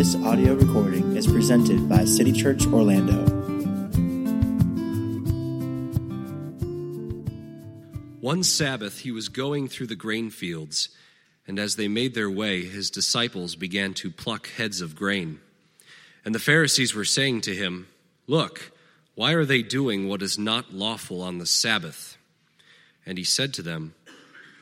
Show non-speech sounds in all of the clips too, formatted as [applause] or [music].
This audio recording is presented by City Church Orlando. One Sabbath he was going through the grain fields, and as they made their way, his disciples began to pluck heads of grain. And the Pharisees were saying to him, Look, why are they doing what is not lawful on the Sabbath? And he said to them,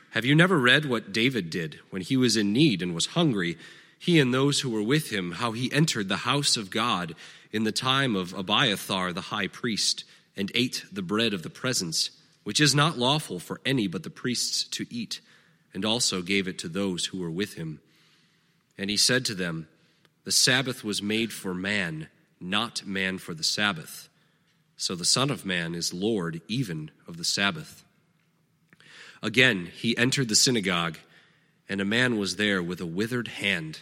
Have you never read what David did when he was in need and was hungry? He and those who were with him, how he entered the house of God in the time of Abiathar the high priest, and ate the bread of the presence, which is not lawful for any but the priests to eat, and also gave it to those who were with him. And he said to them, The Sabbath was made for man, not man for the Sabbath. So the Son of Man is Lord even of the Sabbath. Again, he entered the synagogue, and a man was there with a withered hand.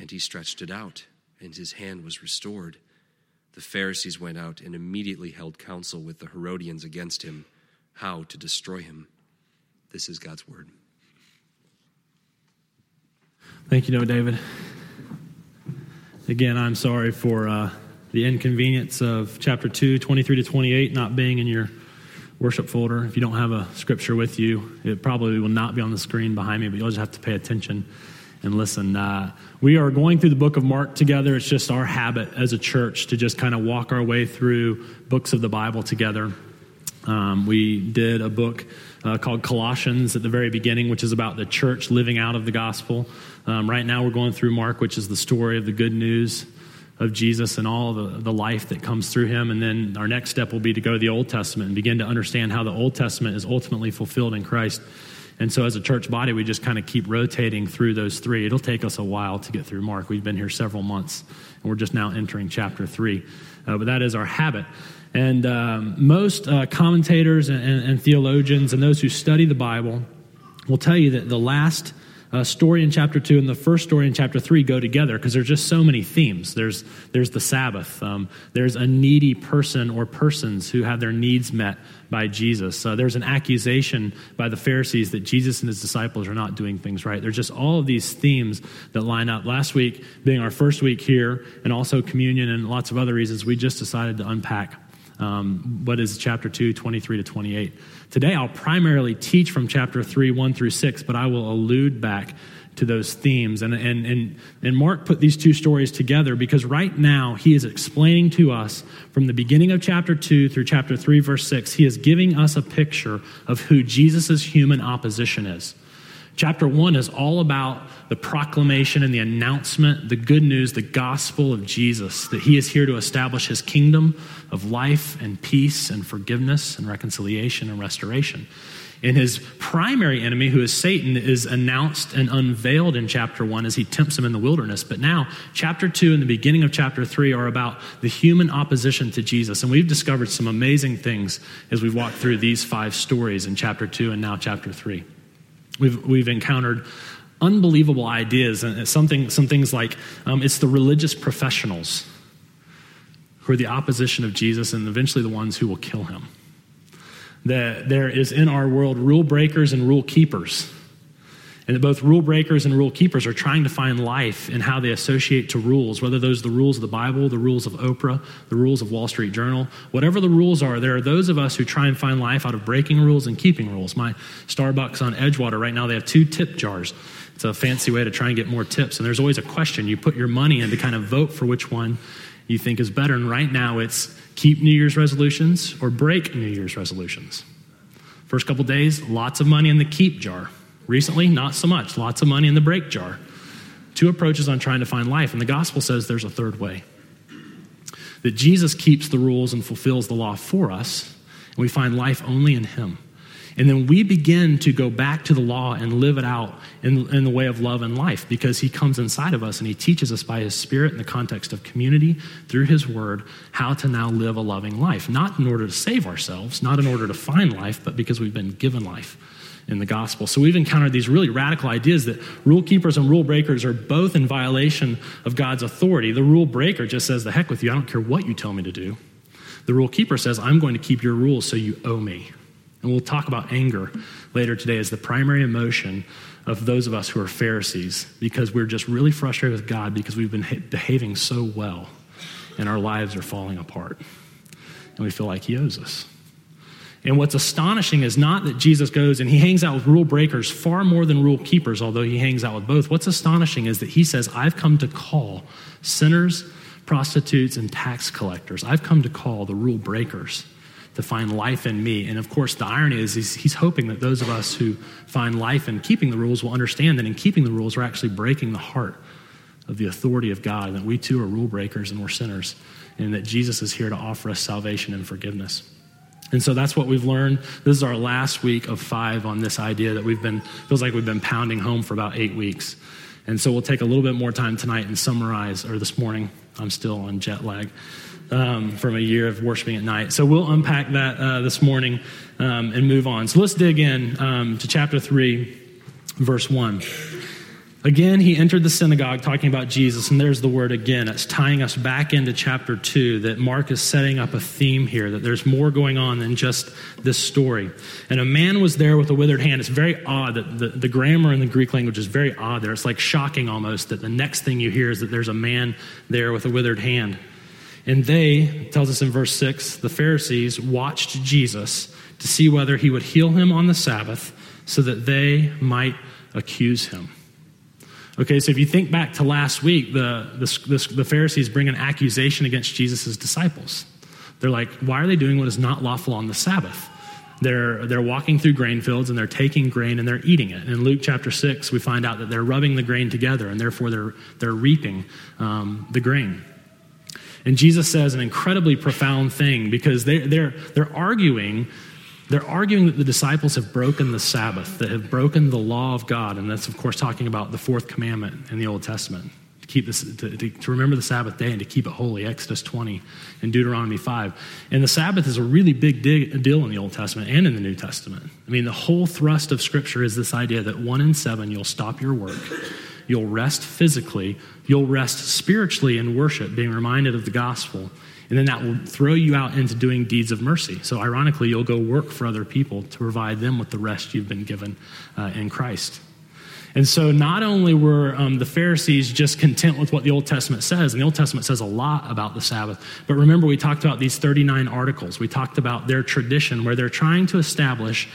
And he stretched it out, and his hand was restored. The Pharisees went out and immediately held counsel with the Herodians against him, how to destroy him. This is God's word. Thank you, Noah David. Again, I'm sorry for uh, the inconvenience of chapter 2, 23 to 28, not being in your worship folder. If you don't have a scripture with you, it probably will not be on the screen behind me, but you'll just have to pay attention and listen. Uh, we are going through the book of Mark together. It's just our habit as a church to just kind of walk our way through books of the Bible together. Um, we did a book uh, called Colossians at the very beginning, which is about the church living out of the gospel. Um, right now, we're going through Mark, which is the story of the good news of Jesus and all the, the life that comes through him. And then our next step will be to go to the Old Testament and begin to understand how the Old Testament is ultimately fulfilled in Christ. And so, as a church body, we just kind of keep rotating through those three. It'll take us a while to get through Mark. We've been here several months, and we're just now entering chapter three. Uh, but that is our habit. And um, most uh, commentators and, and, and theologians and those who study the Bible will tell you that the last uh, story in chapter 2 and the first story in chapter 3 go together because there's just so many themes. There's, there's the Sabbath, um, there's a needy person or persons who have their needs met by Jesus. Uh, there's an accusation by the Pharisees that Jesus and his disciples are not doing things right. There's just all of these themes that line up. Last week, being our first week here, and also communion and lots of other reasons, we just decided to unpack um, what is chapter 2, 23 to 28. Today, I'll primarily teach from chapter 3, 1 through 6, but I will allude back to those themes. And, and, and, and Mark put these two stories together because right now he is explaining to us from the beginning of chapter 2 through chapter 3, verse 6, he is giving us a picture of who Jesus' human opposition is. Chapter 1 is all about the proclamation and the announcement, the good news, the gospel of Jesus, that he is here to establish his kingdom of life and peace and forgiveness and reconciliation and restoration. And his primary enemy, who is Satan, is announced and unveiled in chapter 1 as he tempts him in the wilderness. But now, chapter 2 and the beginning of chapter 3 are about the human opposition to Jesus. And we've discovered some amazing things as we've walked through these five stories in chapter 2 and now chapter 3. We've, we've encountered unbelievable ideas, and something, some things like um, it's the religious professionals who are the opposition of Jesus and eventually the ones who will kill him that there is in our world rule breakers and rule keepers. And that both rule breakers and rule keepers are trying to find life in how they associate to rules, whether those are the rules of the Bible, the rules of Oprah, the rules of Wall Street Journal. Whatever the rules are, there are those of us who try and find life out of breaking rules and keeping rules. My Starbucks on Edgewater right now, they have two tip jars. It's a fancy way to try and get more tips. And there's always a question. You put your money in to kind of vote for which one you think is better. And right now, it's keep New Year's resolutions or break New Year's resolutions. First couple days, lots of money in the keep jar. Recently, not so much, lots of money in the break jar. Two approaches on trying to find life, and the gospel says there's a third way. That Jesus keeps the rules and fulfills the law for us, and we find life only in Him. And then we begin to go back to the law and live it out in, in the way of love and life because he comes inside of us and he teaches us by his spirit in the context of community through his word how to now live a loving life. Not in order to save ourselves, not in order to find life, but because we've been given life in the gospel. So we've encountered these really radical ideas that rule keepers and rule breakers are both in violation of God's authority. The rule breaker just says, the heck with you, I don't care what you tell me to do. The rule keeper says, I'm going to keep your rules so you owe me. And we'll talk about anger later today as the primary emotion of those of us who are Pharisees because we're just really frustrated with God because we've been behaving so well and our lives are falling apart. And we feel like He owes us. And what's astonishing is not that Jesus goes and he hangs out with rule breakers far more than rule keepers, although he hangs out with both. What's astonishing is that he says, I've come to call sinners, prostitutes, and tax collectors. I've come to call the rule breakers to find life in me. And of course, the irony is he's, he's, hoping that those of us who find life in keeping the rules will understand that in keeping the rules, we're actually breaking the heart of the authority of God, and that we too are rule breakers and we're sinners, and that Jesus is here to offer us salvation and forgiveness. And so that's what we've learned. This is our last week of five on this idea that we've been, feels like we've been pounding home for about eight weeks. And so we'll take a little bit more time tonight and summarize, or this morning, I'm still on jet lag um, from a year of worshiping at night. So we'll unpack that uh, this morning um, and move on. So let's dig in um, to chapter 3, verse 1. Again, he entered the synagogue talking about Jesus, and there's the word again. It's tying us back into chapter 2 that Mark is setting up a theme here, that there's more going on than just this story. And a man was there with a withered hand. It's very odd that the, the grammar in the Greek language is very odd there. It's like shocking almost that the next thing you hear is that there's a man there with a withered hand. And they, tells us in verse 6, the Pharisees watched Jesus to see whether he would heal him on the Sabbath so that they might accuse him. Okay, so if you think back to last week, the, the, the Pharisees bring an accusation against Jesus' disciples. They're like, why are they doing what is not lawful on the Sabbath? They're, they're walking through grain fields and they're taking grain and they're eating it. In Luke chapter 6, we find out that they're rubbing the grain together and therefore they're, they're reaping um, the grain. And Jesus says an incredibly profound thing because they, they're, they're arguing they're arguing that the disciples have broken the Sabbath, that have broken the law of God. And that's, of course, talking about the fourth commandment in the Old Testament to, keep this, to, to, to remember the Sabbath day and to keep it holy, Exodus 20 and Deuteronomy 5. And the Sabbath is a really big deal in the Old Testament and in the New Testament. I mean, the whole thrust of Scripture is this idea that one in seven, you'll stop your work. You'll rest physically. You'll rest spiritually in worship, being reminded of the gospel and then that will throw you out into doing deeds of mercy. So, ironically, you'll go work for other people to provide them with the rest you've been given uh, in Christ. And so, not only were um, the Pharisees just content with what the Old Testament says, and the Old Testament says a lot about the Sabbath, but remember, we talked about these 39 articles. We talked about their tradition where they're trying to establish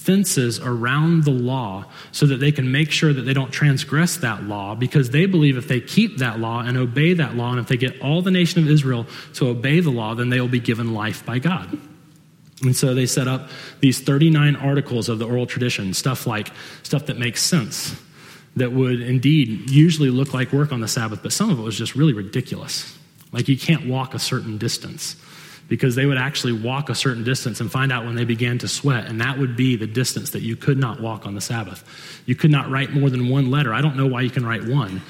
fences around the law so that they can make sure that they don't transgress that law because they believe if they keep that law and obey that law, and if they get all the nation of Israel to obey the law, then they will be given life by God. And so they set up these 39 articles of the oral tradition, stuff like stuff that makes sense, that would indeed usually look like work on the Sabbath, but some of it was just really ridiculous. Like you can't walk a certain distance because they would actually walk a certain distance and find out when they began to sweat, and that would be the distance that you could not walk on the Sabbath. You could not write more than one letter. I don't know why you can write one.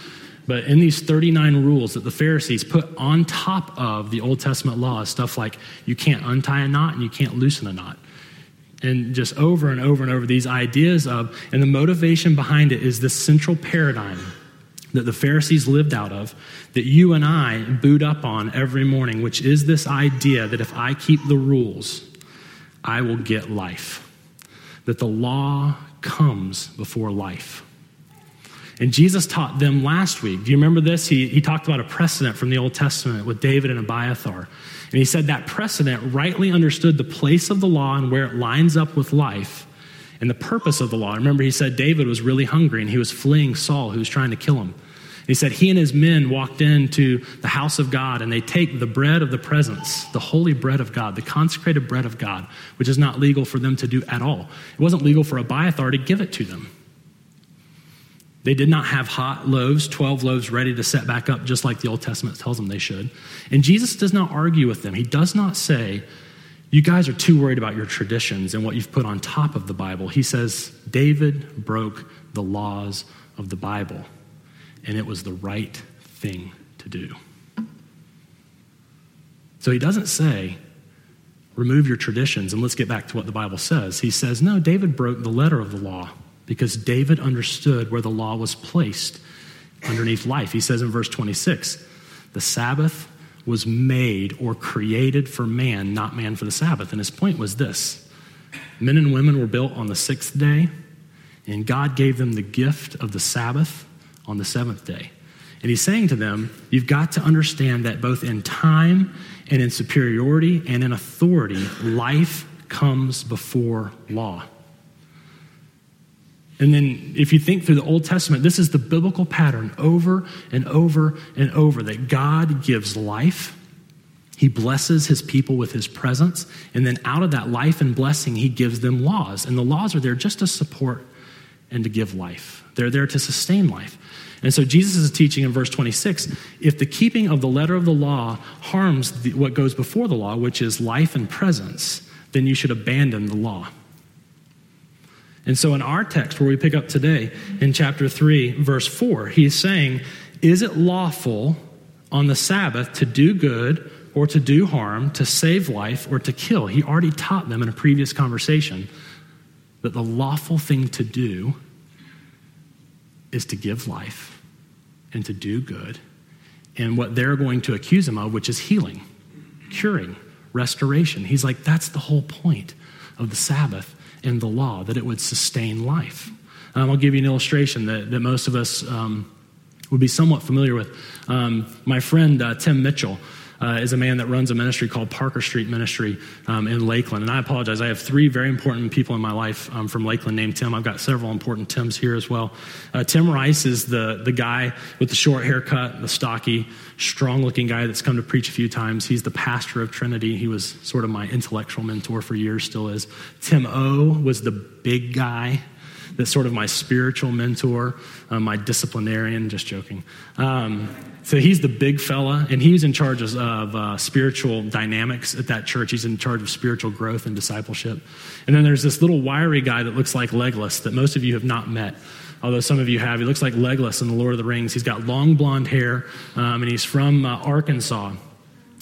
But in these 39 rules that the Pharisees put on top of the Old Testament laws, stuff like you can't untie a knot and you can't loosen a knot. And just over and over and over, these ideas of, and the motivation behind it is this central paradigm that the Pharisees lived out of, that you and I boot up on every morning, which is this idea that if I keep the rules, I will get life. That the law comes before life. And Jesus taught them last week. Do you remember this? He, he talked about a precedent from the Old Testament with David and Abiathar. And he said that precedent rightly understood the place of the law and where it lines up with life and the purpose of the law. Remember, he said David was really hungry and he was fleeing Saul, who was trying to kill him. He said he and his men walked into the house of God and they take the bread of the presence, the holy bread of God, the consecrated bread of God, which is not legal for them to do at all. It wasn't legal for Abiathar to give it to them. They did not have hot loaves, 12 loaves ready to set back up, just like the Old Testament tells them they should. And Jesus does not argue with them. He does not say, You guys are too worried about your traditions and what you've put on top of the Bible. He says, David broke the laws of the Bible, and it was the right thing to do. So he doesn't say, remove your traditions and let's get back to what the Bible says. He says, no, David broke the letter of the law because David understood where the law was placed underneath life. He says in verse 26, the Sabbath was made or created for man, not man for the Sabbath. And his point was this men and women were built on the sixth day, and God gave them the gift of the Sabbath on the seventh day. And he's saying to them, You've got to understand that both in time and in superiority and in authority, life comes before law. And then, if you think through the Old Testament, this is the biblical pattern over and over and over that God gives life. He blesses his people with his presence. And then, out of that life and blessing, he gives them laws. And the laws are there just to support and to give life, they're there to sustain life. And so Jesus is teaching in verse 26 if the keeping of the letter of the law harms the, what goes before the law, which is life and presence, then you should abandon the law. And so in our text, where we pick up today, in chapter 3, verse 4, he's saying, Is it lawful on the Sabbath to do good or to do harm, to save life or to kill? He already taught them in a previous conversation that the lawful thing to do is to give life and to do good, and what they're going to accuse him of, which is healing, curing, restoration. He's like, that's the whole point of the Sabbath and the law, that it would sustain life. Um, I'll give you an illustration that, that most of us um, would be somewhat familiar with. Um, my friend uh, Tim Mitchell uh, is a man that runs a ministry called Parker Street Ministry um, in Lakeland. And I apologize, I have three very important people in my life um, from Lakeland named Tim. I've got several important Tims here as well. Uh, Tim Rice is the, the guy with the short haircut, the stocky, strong looking guy that's come to preach a few times. He's the pastor of Trinity. He was sort of my intellectual mentor for years, still is. Tim O was the big guy that's sort of my spiritual mentor, uh, my disciplinarian, just joking. Um, so he's the big fella, and he's in charge of, uh, spiritual dynamics at that church. He's in charge of spiritual growth and discipleship. And then there's this little wiry guy that looks like Legolas that most of you have not met although some of you have. He looks like Legolas in The Lord of the Rings. He's got long blonde hair, um, and he's from uh, Arkansas.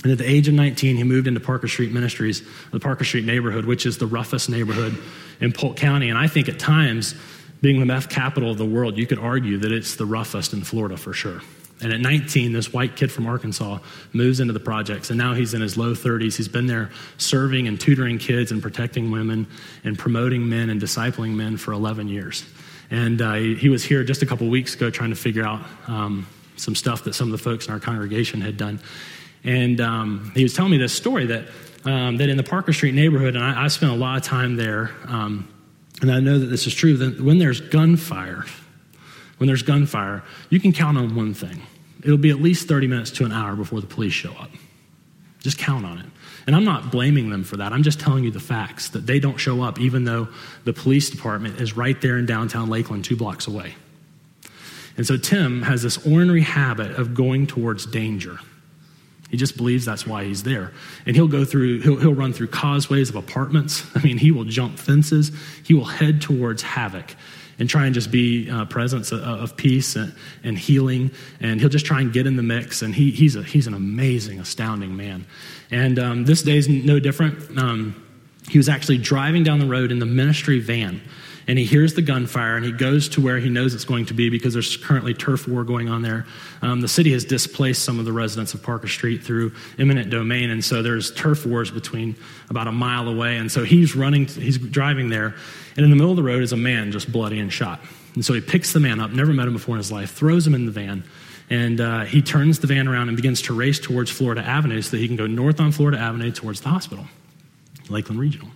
And at the age of 19, he moved into Parker Street Ministries, the Parker Street neighborhood, which is the roughest neighborhood in Polk County. And I think at times, being the meth capital of the world, you could argue that it's the roughest in Florida for sure. And at 19, this white kid from Arkansas moves into the projects, and now he's in his low 30s. He's been there serving and tutoring kids and protecting women and promoting men and discipling men for 11 years. And uh, he was here just a couple weeks ago trying to figure out um, some stuff that some of the folks in our congregation had done. And um, he was telling me this story that, um, that in the Parker Street neighborhood, and I, I spent a lot of time there, um, and I know that this is true, that when there's gunfire, when there's gunfire, you can count on one thing. It'll be at least 30 minutes to an hour before the police show up. Just count on it. And I'm not blaming them for that. I'm just telling you the facts that they don't show up, even though the police department is right there in downtown Lakeland, two blocks away. And so Tim has this ornery habit of going towards danger. He just believes that's why he's there. And he'll go through, he'll, he'll run through causeways of apartments. [laughs] I mean, he will jump fences. He will head towards havoc and try and just be a uh, presence of, of peace and, and, healing. And he'll just try and get in the mix. And he, he's, a, he's an amazing, astounding man. And um, this is no different. Um, he was actually driving down the road in the ministry van and he hears the gunfire and he goes to where he knows it's going to be because there's currently turf war going on there. Um, the city has displaced some of the residents of Parker Street through eminent domain, and so there's turf wars between about a mile away. And so he's running, he's driving there, and in the middle of the road is a man just bloody and shot. And so he picks the man up, never met him before in his life, throws him in the van, and uh, he turns the van around and begins to race towards Florida Avenue so that he can go north on Florida Avenue towards the hospital, Lakeland Regional.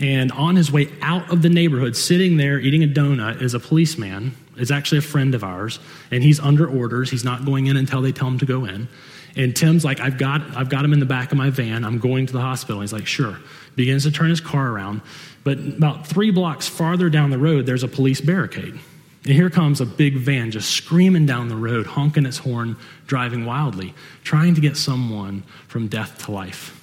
And on his way out of the neighborhood, sitting there eating a donut, is a policeman. Is actually a friend of ours, and he's under orders. He's not going in until they tell him to go in. And Tim's like, I've got, I've got him in the back of my van. I'm going to the hospital. He's like, sure. Begins to turn his car around. But about three blocks farther down the road, there's a police barricade. And here comes a big van just screaming down the road, honking its horn, driving wildly, trying to get someone from death to life.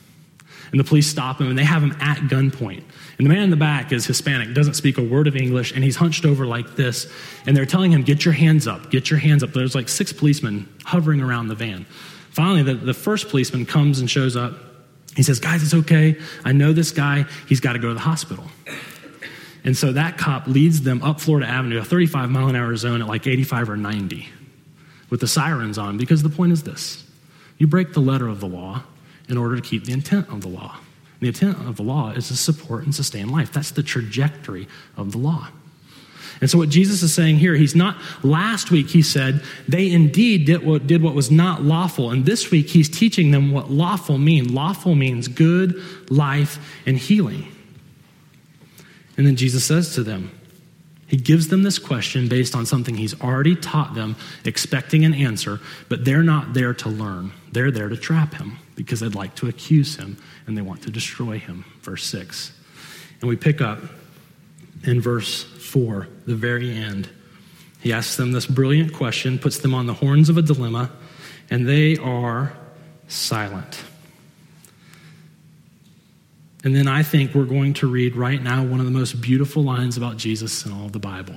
And the police stop him and they have him at gunpoint. And the man in the back is Hispanic, doesn't speak a word of English, and he's hunched over like this. And they're telling him, Get your hands up, get your hands up. There's like six policemen hovering around the van. Finally, the, the first policeman comes and shows up. He says, Guys, it's okay. I know this guy. He's got to go to the hospital. And so that cop leads them up Florida Avenue, a 35 mile an hour zone at like 85 or 90 with the sirens on, because the point is this you break the letter of the law in order to keep the intent of the law. The intent of the law is to support and sustain life. That's the trajectory of the law. And so, what Jesus is saying here, he's not, last week he said, they indeed did what, did what was not lawful. And this week he's teaching them what lawful means. Lawful means good, life, and healing. And then Jesus says to them, he gives them this question based on something he's already taught them, expecting an answer, but they're not there to learn. They're there to trap him because they'd like to accuse him and they want to destroy him. Verse 6. And we pick up in verse 4, the very end. He asks them this brilliant question, puts them on the horns of a dilemma, and they are silent. And then I think we're going to read right now one of the most beautiful lines about Jesus in all of the Bible.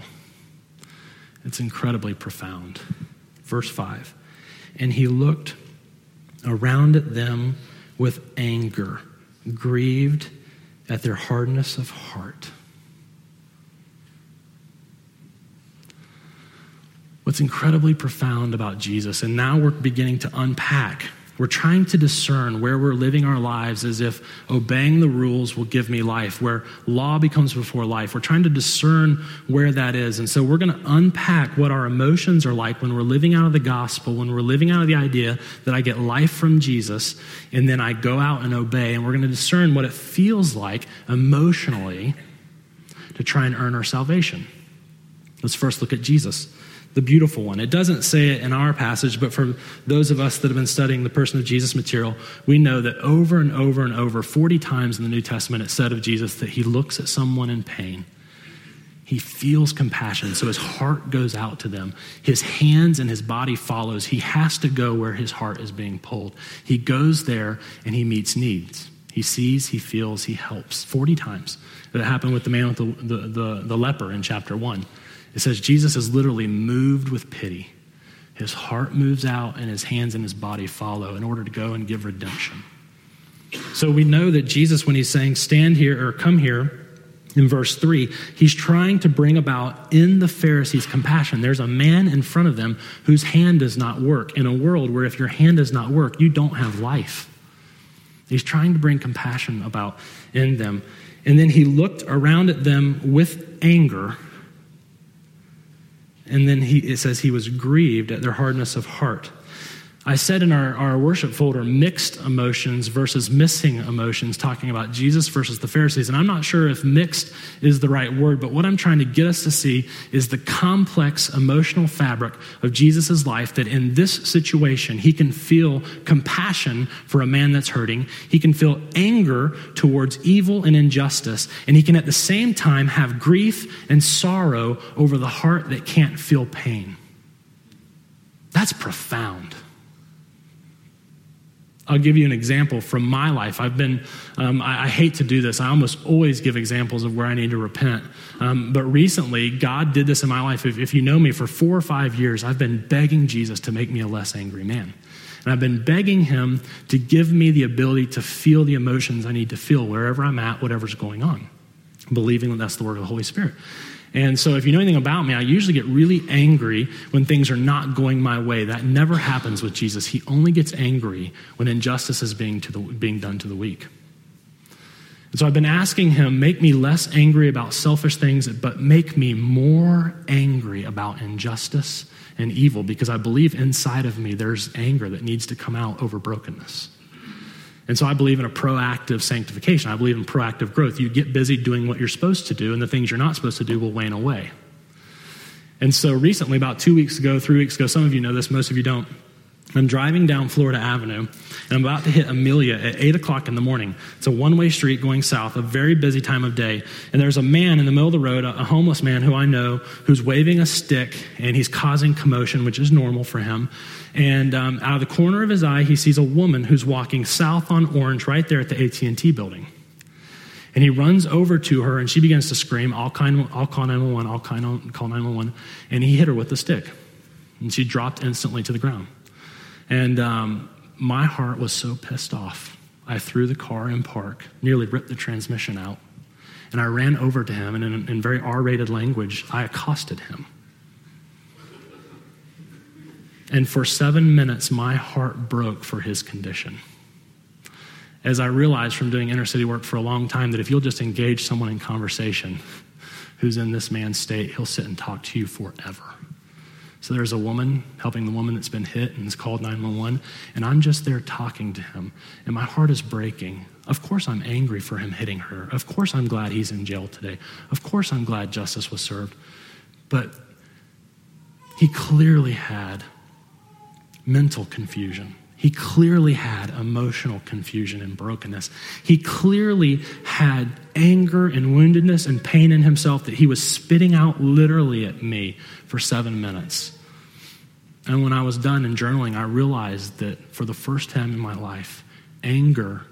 It's incredibly profound. Verse 5 And he looked around them with anger, grieved at their hardness of heart. What's incredibly profound about Jesus, and now we're beginning to unpack we're trying to discern where we're living our lives as if obeying the rules will give me life, where law becomes before life. We're trying to discern where that is. And so we're going to unpack what our emotions are like when we're living out of the gospel, when we're living out of the idea that I get life from Jesus, and then I go out and obey. And we're going to discern what it feels like emotionally to try and earn our salvation. Let's first look at Jesus the beautiful one. It doesn't say it in our passage, but for those of us that have been studying the person of Jesus material, we know that over and over and over, 40 times in the New Testament, it said of Jesus that he looks at someone in pain. He feels compassion, so his heart goes out to them. His hands and his body follows. He has to go where his heart is being pulled. He goes there and he meets needs. He sees, he feels, he helps. 40 times. That happened with the man with the, the, the, the leper in chapter 1. It says Jesus is literally moved with pity. His heart moves out, and his hands and his body follow in order to go and give redemption. So we know that Jesus, when he's saying, stand here or come here, in verse 3, he's trying to bring about in the Pharisees compassion. There's a man in front of them whose hand does not work in a world where if your hand does not work, you don't have life. He's trying to bring compassion about in them. And then he looked around at them with anger and then he, it says he was grieved at their hardness of heart. I said in our, our worship folder mixed emotions versus missing emotions, talking about Jesus versus the Pharisees. And I'm not sure if mixed is the right word, but what I'm trying to get us to see is the complex emotional fabric of Jesus' life that in this situation, he can feel compassion for a man that's hurting, he can feel anger towards evil and injustice, and he can at the same time have grief and sorrow over the heart that can't feel pain. That's profound. I'll give you an example from my life. I've been, um, I, I, hate to do this. I almost always give examples of where I need to repent. Um, but recently, God did this in my life. If, if you know me, for four or five years, I've been begging Jesus to make me a less angry man. And I've been begging him to give me the ability to feel the emotions I need to feel wherever I'm at, whatever's going on, believing that that's the work of the Holy Spirit. And so, if you know anything about me, I usually get really angry when things are not going my way. That never happens with Jesus. He only gets angry when injustice is being, to the, being done to the weak. And so, I've been asking him, make me less angry about selfish things, but make me more angry about injustice and evil, because I believe inside of me there's anger that needs to come out over brokenness. And so I believe in a proactive sanctification. I believe in proactive growth. You get busy doing what you're supposed to do, and the things you're not supposed to do will wane away. And so recently, about two weeks ago, three weeks ago, some of you know this, most of you don't. I'm driving down Florida Avenue, and I'm about to hit Amelia at 8 o'clock in the morning. It's a one way street going south, a very busy time of day. And there's a man in the middle of the road, a homeless man who I know, who's waving a stick, and he's causing commotion, which is normal for him. And um, out of the corner of his eye, he sees a woman who's walking south on Orange right there at the AT&T building. And he runs over to her, and she begins to scream, I'll call, I'll call 911, I'll call 911. And he hit her with the stick. And she dropped instantly to the ground. And um, my heart was so pissed off. I threw the car in park, nearly ripped the transmission out. And I ran over to him, and in, in very R rated language, I accosted him. And for seven minutes, my heart broke for his condition as I realized from doing inner city work for a long time that if you'll just engage someone in conversation who's in this man's state, he'll sit and talk to you forever. So there's a woman helping the woman that's been hit and has called 911, and I'm just there talking to him, and my heart is breaking. Of course, I'm angry for him hitting her. Of course, I'm glad he's in jail today. Of course, I'm glad justice was served. But he clearly had mental confusion. He clearly had emotional confusion and brokenness. He clearly had anger and woundedness and pain in himself that he was spitting out literally at me for seven minutes. And when I was done in journaling, I realized that for the first time in my life, anger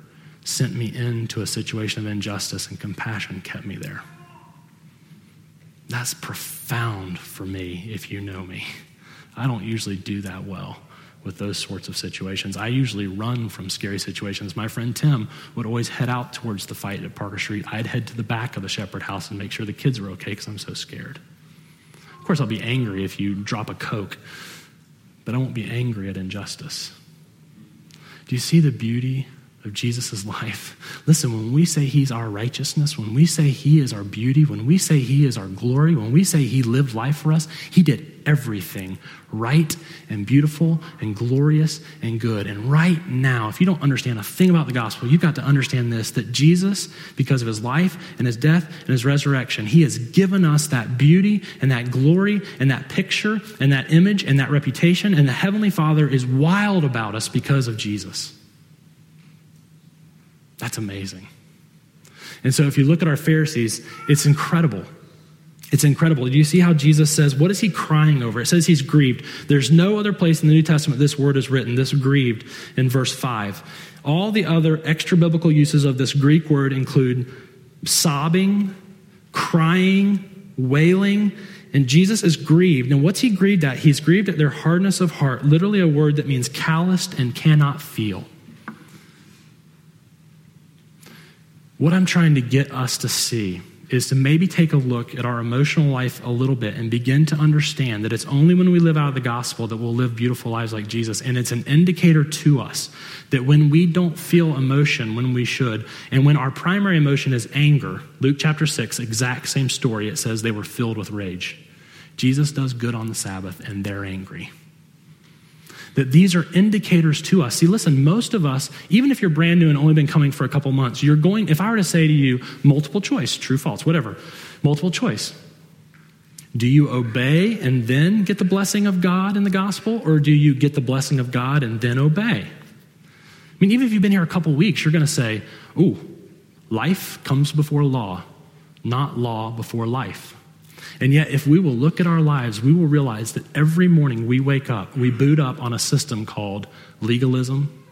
sent me into a situation of injustice and compassion kept me there. That's profound for me if you know me. I don't usually do that well with those sorts of situations. I usually run from scary situations. My friend Tim would always head out towards the fight at Parker Street. I'd head to the back of the Shepherd house and make sure the kids were okay because I'm so scared. Of course, I'll be angry if you drop a Coke, but I won't be angry at injustice. Do you see the beauty of Jesus' life. Listen, when we say he's our righteousness, when we say he is our beauty, when we say he is our glory, when we say he lived life for us, he did everything right and beautiful and glorious and good. And right now, if you don't understand a thing about the gospel, you've got to understand this that Jesus, because of his life and his death and his resurrection, he has given us that beauty and that glory and that picture and that image and that reputation. And the Heavenly Father is wild about us because of Jesus. That's amazing. And so if you look at our Pharisees, it's incredible. It's incredible. Do you see how Jesus says, what is he crying over? It says he's grieved. There's no other place in the New Testament this word is written, this grieved, in verse 5. All the other extra biblical uses of this Greek word include sobbing, crying, wailing, and Jesus is grieved. And what's he grieved at? He's grieved at their hardness of heart, literally a word that means calloused and cannot feel. What I'm trying to get us to see is to maybe take a look at our emotional life a little bit and begin to understand that it's only when we live out of the gospel that we'll live beautiful lives like Jesus. And it's an indicator to us that when we don't feel emotion when we should, and when our primary emotion is anger, Luke chapter 6, exact same story, it says they were filled with rage. Jesus does good on the Sabbath and they're angry that these are indicators to us. See, listen, most of us, even if you're brand new and only been coming for a couple months, you're going, if I were to say to you, multiple choice, true, false, whatever, multiple choice. Do you obey and then get the blessing of God in the gospel, or do you get the blessing of God and then obey? I mean, even if you've been here a couple weeks, you're going to say, Ooh, life comes before law, not law before life. And yet, if we will look at our lives, we will realize that every morning we wake up, we boot up on a system called legalism,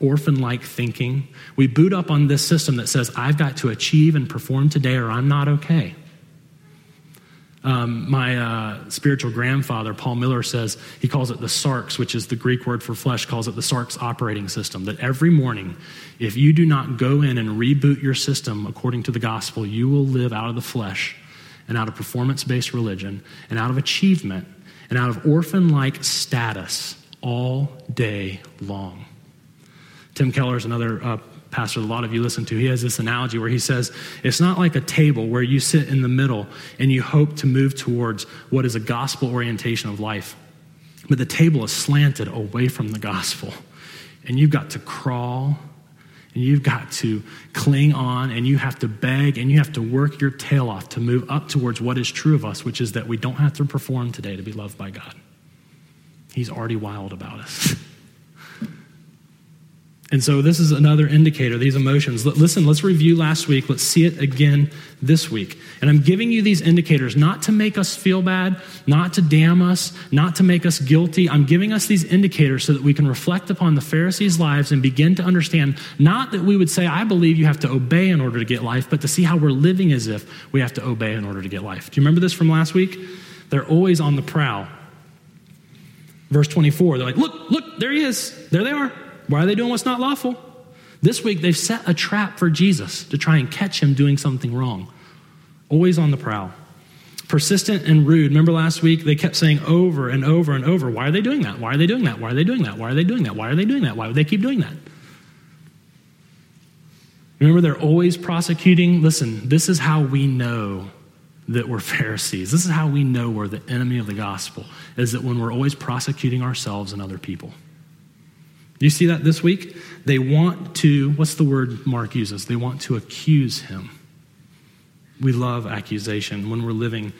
orphan like thinking. We boot up on this system that says, I've got to achieve and perform today or I'm not okay. Um, my uh, spiritual grandfather, Paul Miller, says he calls it the sarx, which is the Greek word for flesh, calls it the sarx operating system. That every morning, if you do not go in and reboot your system according to the gospel, you will live out of the flesh and out of performance based religion and out of achievement and out of orphan like status all day long. Tim Keller is another uh, pastor a lot of you listen to. He has this analogy where he says it's not like a table where you sit in the middle and you hope to move towards what is a gospel orientation of life. But the table is slanted away from the gospel. And you've got to crawl you've got to cling on and you have to beg and you have to work your tail off to move up towards what is true of us, which is that we don't have to perform today to be loved by God. He's already wild about us. [laughs] And so this is another indicator, these emotions. Listen, let's review last week. Let's see it again this week. And I'm giving you these indicators not to make us feel bad, not to damn us, not to make us guilty. I'm giving us these indicators so that we can reflect upon the Pharisees' lives and begin to understand not that we would say, I believe you have to obey in order to get life, but to see how we're living as if we have to obey in order to get life. Do you remember this from last week? They're always on the prowl. Verse 24, they're like, look, look, there he is. There they are. Why are they doing what's not lawful? This week, they've set a trap for Jesus to try and catch him doing something wrong. Always on the prowl. Persistent and rude. Remember last week, they kept saying over and over and over, Why are they doing that? Why are they doing that? Why are they doing that? Why are they doing that? Why are they doing that? Why would they keep doing that? Remember, they're always prosecuting. Listen, this is how we know that we're [laughs] Pharisees. This is how we know we're the enemy of the gospel, is that when we're always prosecuting ourselves and other people. You see that this week? They want to, what's the word Mark uses? They want to accuse him. We love accusation when we're living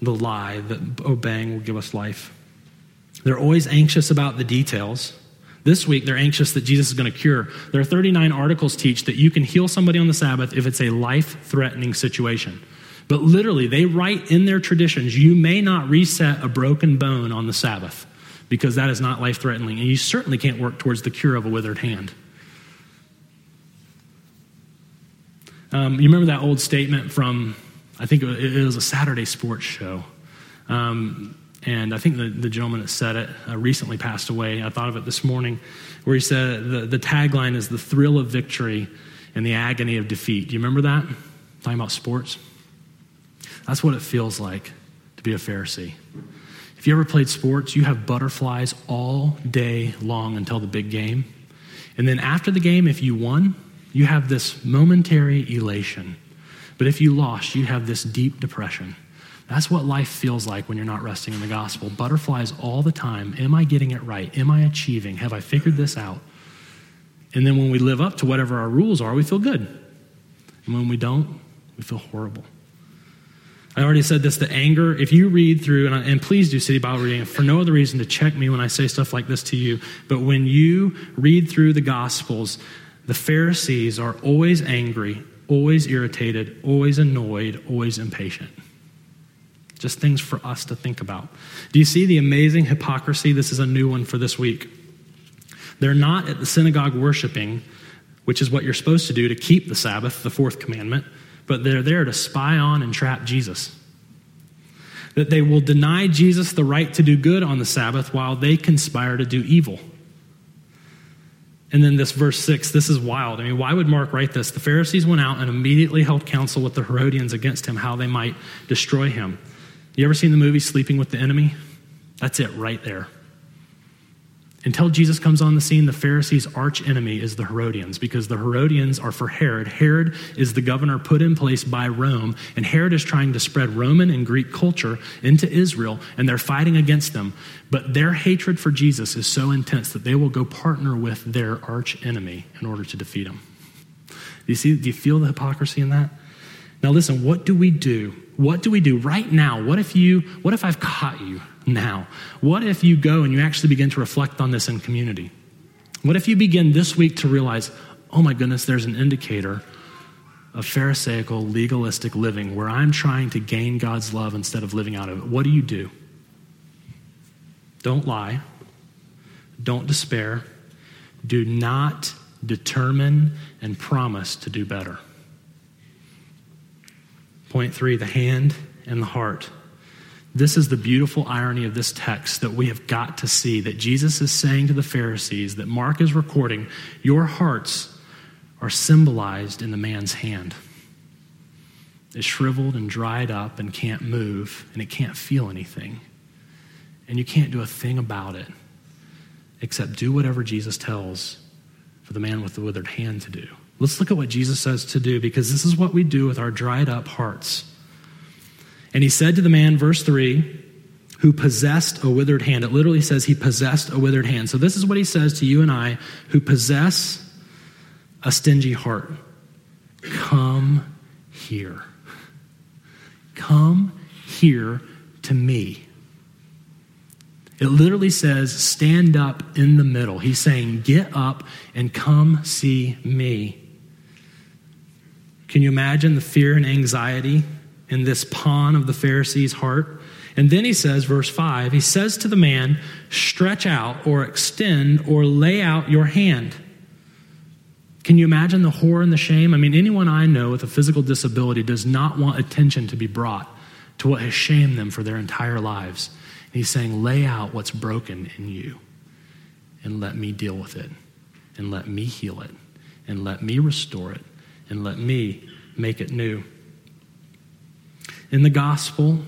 the lie that obeying will give us life. They're always anxious about the details. This week, they're anxious that Jesus is going to cure. There are 39 articles teach that you can heal somebody on the Sabbath if it's a life threatening situation. But literally, they write in their traditions, you may not reset a broken bone on the Sabbath because that is not life threatening. And you certainly can't work towards the cure of a withered hand. Um, you remember that old statement from, I think it was a Saturday sports show. Um, and I think the, the gentleman that said it uh, recently passed away. I thought of it this morning, where he said the, the tagline is the thrill of victory and the agony of defeat. Do you remember that? Talking about sports? That's what it feels like to be a Pharisee. If you ever played sports, you have butterflies all day long until the big game. And then after the game, if you won, you have this momentary elation. But if you lost, you have this deep depression. That's what life feels like when you're not resting in the gospel. Butterflies all the time. Am I getting it right? Am I achieving? Have I figured this out? And then when we live up to whatever our rules are, we feel good. And when we don't, we feel horrible. I already said this the anger, if you read through, and, I, and, please do City Bible reading for no other reason to check me when I say stuff like this to you, but when you read through the Gospels, the Pharisees are always angry, always irritated, always annoyed, always impatient. Just things for us to think about. Do you see the amazing hypocrisy? This is a new one for this week. They're not at the synagogue worshiping, which is what you're supposed to do to keep the Sabbath, the fourth commandment but they're there to spy on and trap Jesus. That they will deny Jesus the right to do good on the Sabbath while they conspire to do evil. And then this verse 6, this is wild. I mean, why would Mark write this? The Pharisees went out and immediately held counsel with the Herodians against him, how they might destroy him. You ever seen the movie Sleeping with the Enemy? That's it right there. Until Jesus comes on the scene, the Pharisees' arch enemy is the Herodians because the Herodians are for Herod. Herod is the governor put in place by Rome, and Herod is trying to spread Roman and Greek culture into Israel, and they're fighting against them. But their hatred for Jesus is so intense that they will go partner with their arch enemy in order to defeat him. Do you see? Do you feel the hypocrisy in that? Now, listen, what do we do? What do we do right now? What if you, what if I've caught you? Now? What if you go and you actually begin to reflect on this in community? What if you begin this week to realize, oh my goodness, there's an indicator of Pharisaical, legalistic living where I'm trying to gain God's love instead of living out of it? What do you do? Don't lie. Don't despair. Do not determine and promise to do better. Point three the hand and the heart. This is the beautiful irony of this text that we have got to see that Jesus is saying to the Pharisees, that Mark is recording, your hearts are symbolized in the man's hand. It's shriveled and dried up and can't move, and it can't feel anything. And you can't do a thing about it except do whatever Jesus tells for the man with the withered hand to do. Let's look at what Jesus says to do because this is what we do with our dried up hearts. And he said to the man, verse 3, who possessed a withered hand. It literally says he possessed a withered hand. So this is what he says to you and I who possess a stingy heart Come here. Come here to me. It literally says, stand up in the middle. He's saying, get up and come see me. Can you imagine the fear and anxiety in this pawn of the Pharisee's heart? And then he says, verse 5, he says to the man, stretch out or extend or lay out your hand. Can you imagine the horror and the shame? I mean, anyone I know with a physical disability does not want attention to be brought to what has shamed them for their entire lives. And he's saying, lay out what's broken in you and let me deal with it and let me heal it and let me restore it and let me make it new. In the gospel,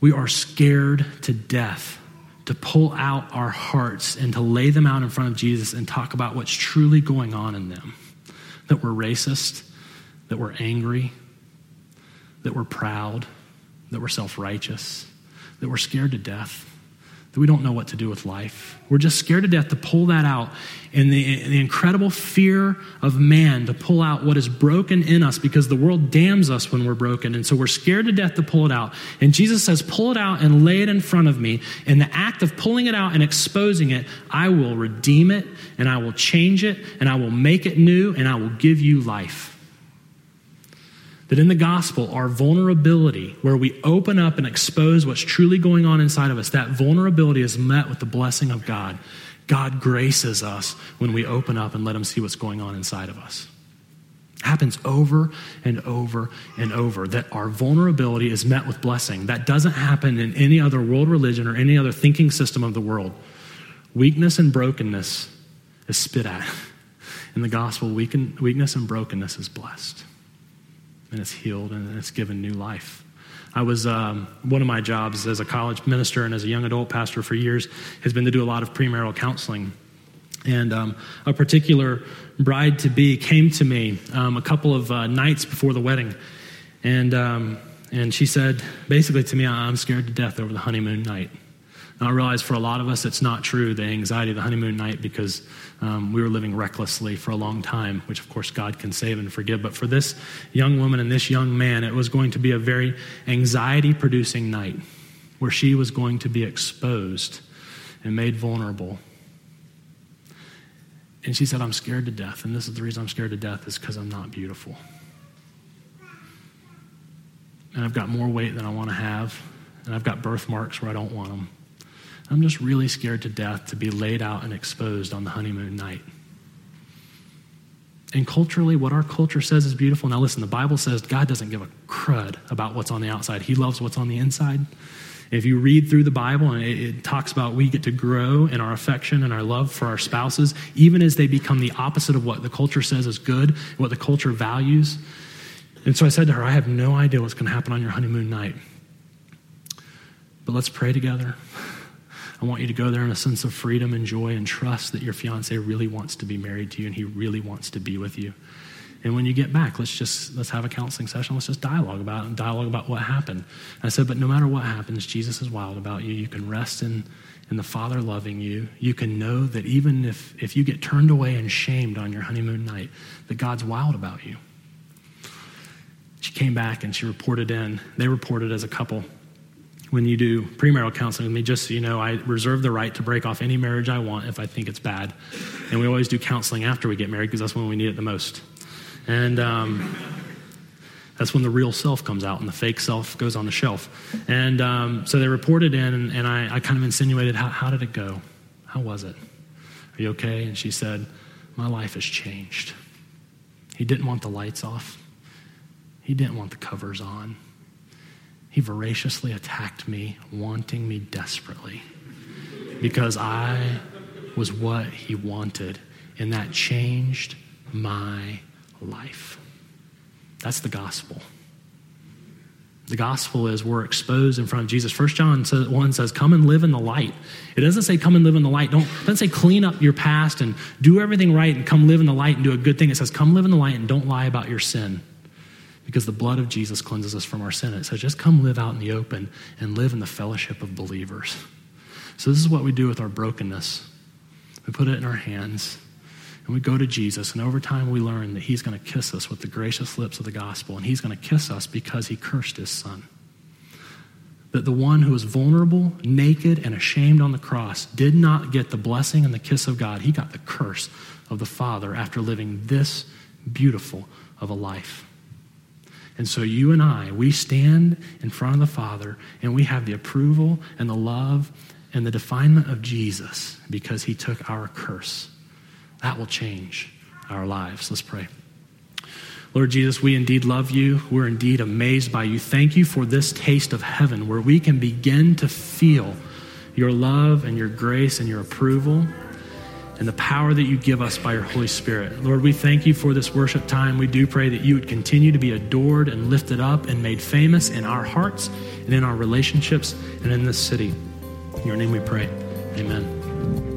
we are scared to death to pull out our hearts and to lay them out in front of Jesus and talk about what's truly going on in them. That we're racist, that we're angry, that we're proud, that we're self righteous, that we're scared to death, that we don't know what to do with life. We're just scared to death to pull that out. And the, the incredible fear of man to pull out what is broken in us because the world damns us when we're broken. And so we're scared to death to pull it out. And Jesus says, Pull it out and lay it in front of me. In the act of pulling it out and exposing it, I will redeem it and I will change it and I will make it new and I will give you life that in the gospel, our vulnerability, where we open up and expose what's truly going on inside of us, that vulnerability is met with the blessing of God. God graces us when we open up and let Him see what's going on inside of us. It happens over and over and over that our vulnerability is met with blessing. That doesn't happen in any other world religion or any other thinking system of the world. Weakness and brokenness is spit at. [laughs] In the gospel, weakness and brokenness is blessed and it's healed and it's given new life. I was um, one of my jobs as a college minister and as a young adult pastor for years has been to do a lot of premarital counseling. And um, a particular bride to be came to me um, a couple of uh, nights before the wedding, and um, and she said basically to me, "I'm scared to death over the honeymoon night." And I realize for a lot of us, it's not true, the anxiety of the honeymoon night, because um, we were living recklessly for a long time, which of course God can save and forgive. But for this young woman and this young man, it was going to be a very anxiety producing night where she was going to be exposed and made vulnerable. And she said, I'm scared to death. And this is the reason I'm scared to death is because I'm not beautiful. And I've got more weight than I want to have. And I've got birthmarks where I don't want them. I'm just really scared to death to be laid out and exposed on the honeymoon night. And culturally, what our culture says is beautiful. Now, listen, the Bible says God doesn't give a crud about what's on the outside, He loves what's on the inside. If you read through the Bible, and it, it, talks about we get to grow in our affection and our love for our spouses, even as they become the opposite of what the culture says is good, what the culture values. And so I said to her, I have no idea what's going to happen on your honeymoon night. But let's pray together. I want you to go there in a sense of freedom and joy and trust that your fiance really wants to be married to you and he really wants to be with you. And when you get back, let's just let's have a counseling session. Let's just dialogue about it, dialogue about what happened. And I said, but no matter what happens, Jesus is wild about you. You can rest in in the Father loving you. You can know that even if if you get turned away and shamed on your honeymoon night, that God's wild about you. She came back and she reported in. They reported as a couple when you do premarital counseling with me, just so you know, I reserve the right to break off any marriage I want if I think it's bad. And we always do counseling after we get married because that's when we need it the most. And um, that's when the real self comes out and the fake self goes on the shelf. And um, so they reported in, and, and I, I, kind of insinuated, how, how did it go? How was it? Are you okay? And she said, My life has changed. He didn't want the lights off, he didn't want the covers on. He voraciously attacked me, wanting me desperately, because I was what he wanted, and that changed my life. That's the gospel. The gospel is we're exposed in front of Jesus. First John 1 says, Come and live in the light. It doesn't say come and live in the light. Don't, doesn't say clean up your past and do everything right and come live in the light and do a good thing. It says come live in the light and don't lie about your sin because the blood of Jesus cleanses us from our sin. It says, just come live out in the open and live in the fellowship of believers. So, this is what we do with our brokenness. We put it in our hands and we go to Jesus, and over time we learn that He's going to kiss us with the gracious lips of the gospel, and He's going to kiss us because He cursed His Son. that the one who was vulnerable, naked, and ashamed on the cross did not get the blessing and the kiss of God. He got the curse of the Father after living this beautiful of a life. And so you and I, we stand in front of the Father and we have the approval and the love and the definement of Jesus because he took our curse. That will change our lives. Let's pray. Lord Jesus, we indeed love you. We're indeed amazed by you. Thank you for this taste of heaven where we can begin to feel your love and your grace and your approval and the power that you give us by your Holy Spirit. Lord, we thank you for this worship time. We do pray that you would continue to be adored and lifted up and made famous in our hearts and in our relationships and in this city. In your name we pray. Amen.